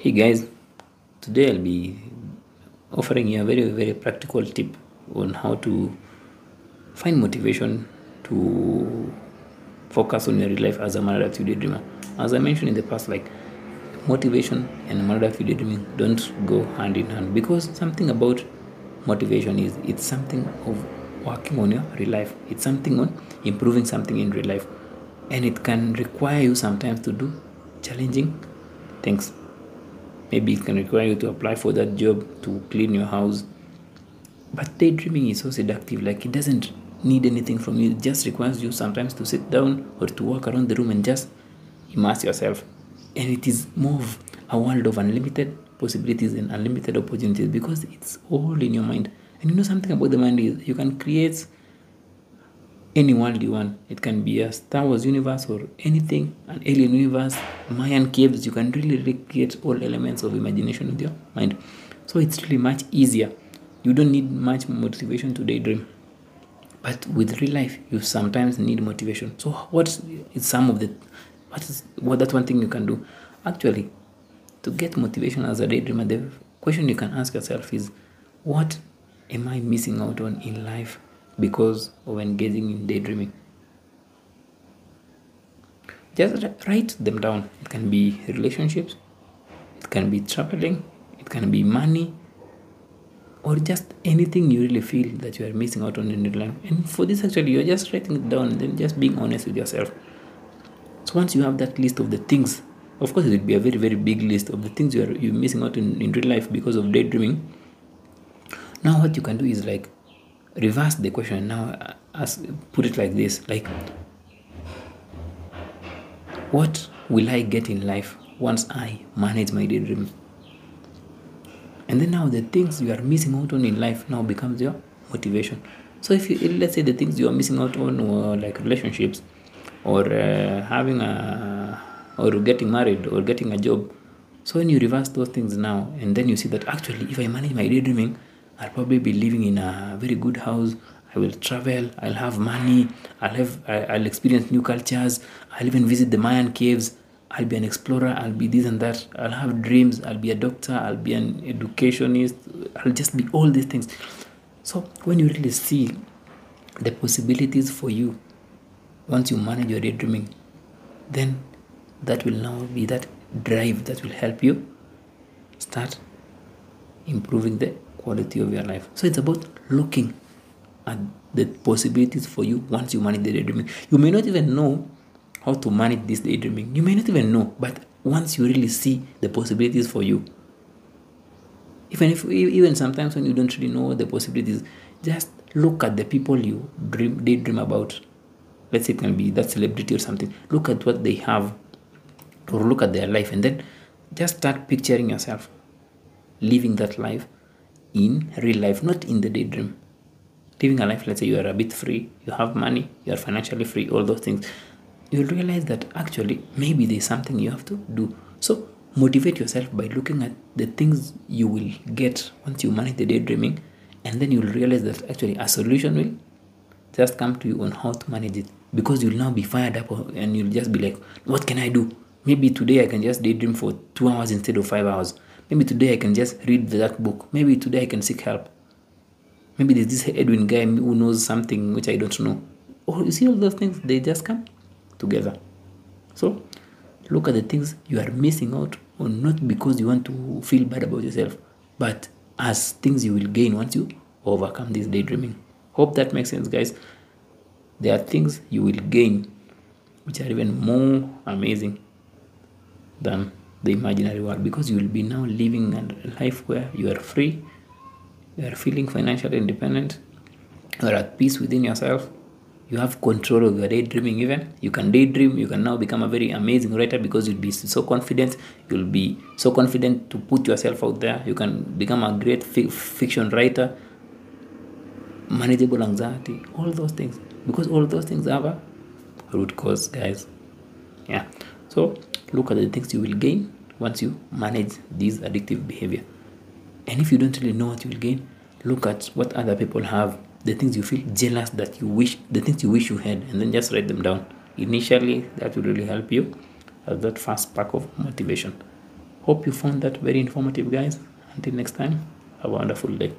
Hey guys, today I'll be offering you a very, very practical tip on how to find motivation to focus on your real life as a maladaptive daydreamer. As I mentioned in the past, like motivation and maladaptive daydreaming don't go hand in hand because something about motivation is it's something of working on your real life, it's something on improving something in real life, and it can require you sometimes to do challenging things maybe it can require you to apply for that job to clean your house. But daydreaming is so seductive like it doesn't need anything from you. It just requires you sometimes to sit down or to walk around the room and just immerse yourself. And it is more of a world of unlimited possibilities and unlimited opportunities because it's all in your mind. And you know something about the mind is you can create any world you want. It can be a Star Wars universe or anything, an alien universe, Mayan caves. You can really recreate all elements of imagination with your mind. So it's really much easier. You don't need much motivation to daydream. But with real life, you sometimes need motivation. So what is some of the what is what that's one thing you can do? Actually, to get motivation as a daydreamer, the question you can ask yourself is what am I missing out on in life because of engaging in daydreaming. Just write them down. It can be relationships, it can be traveling, it can be money, or just anything you really feel that you are missing out on in your life. And for this, actually, you're just writing it down and then just being honest with yourself. So once you have that list of the things, of course, it will be a very, very big list of the things you are you're missing out in, in real life because of daydreaming. Now, what you can do is like reverse the question now uh, ask put it like this like what will i get in life once i manage my daydream and then now the things you are missing out on in life now becomes your motivation so if you let's say the things you are missing out on were like relationships or uh, having a or getting married or getting a job so when you reverse those things now and then you see that actually if i manage my daydreaming I'll probably be living in a very good house. I will travel. I'll have money. I'll have. I'll experience new cultures. I'll even visit the Mayan caves. I'll be an explorer. I'll be this and that. I'll have dreams. I'll be a doctor. I'll be an educationist. I'll just be all these things. So when you really see the possibilities for you, once you manage your daydreaming, then that will now be that drive that will help you start improving the quality of your life. So it's about looking the possibilities for you once you manage the daydreaming. You may not even know how to manage this daydreaming. You may not even know, but once you really see the possibilities for you, even if even sometimes when you don't really know the possibilities, just look at the people you dream daydream about. Let's say it can be that celebrity or something. Look at what they have, or look at their life, and then just start picturing yourself living that life in real life, not in the daydream. Living a life, let's say you are a bit free, you have money, you are financially free, all those things, you'll realize that actually maybe there's something you have to do. So motivate yourself by looking at the things you will get once you manage the daydreaming, and then you'll realize that actually a solution will just come to you on how to manage it because you'll now be fired up and you'll just be like, what can I do? Maybe today I can just daydream for two hours instead of five hours Maybe today I can just read that book. Maybe today I can seek help. Maybe there's this Edwin guy who knows something which I don't know. Or you see all those things, they just come together. So look at the things you are missing out on, not because you want to feel bad about yourself, but as things you will gain once you overcome this daydreaming. Hope that makes sense, guys. There are things you will gain which are even more amazing than the imaginary world because you will be now living a life where you are free, you are feeling financially independent, you are at peace within yourself, you have control of your daydreaming even. You can daydream, you can now become a very amazing writer because you'll be so confident, you'll be so confident to put yourself out there, you can become a great fi- fiction writer, manageable anxiety, all those things. Because all those things have a root cause, guys. Yeah. So look at the things you will gain once you manage this addictive behavior. And if you don't really know what you will gain, look at what other people have, the things you feel jealous that you wish, the things you wish you had, and then just write them down. Initially, that will really help you as that first spark of motivation. hope you found that very informative guys until next time have a wonderful day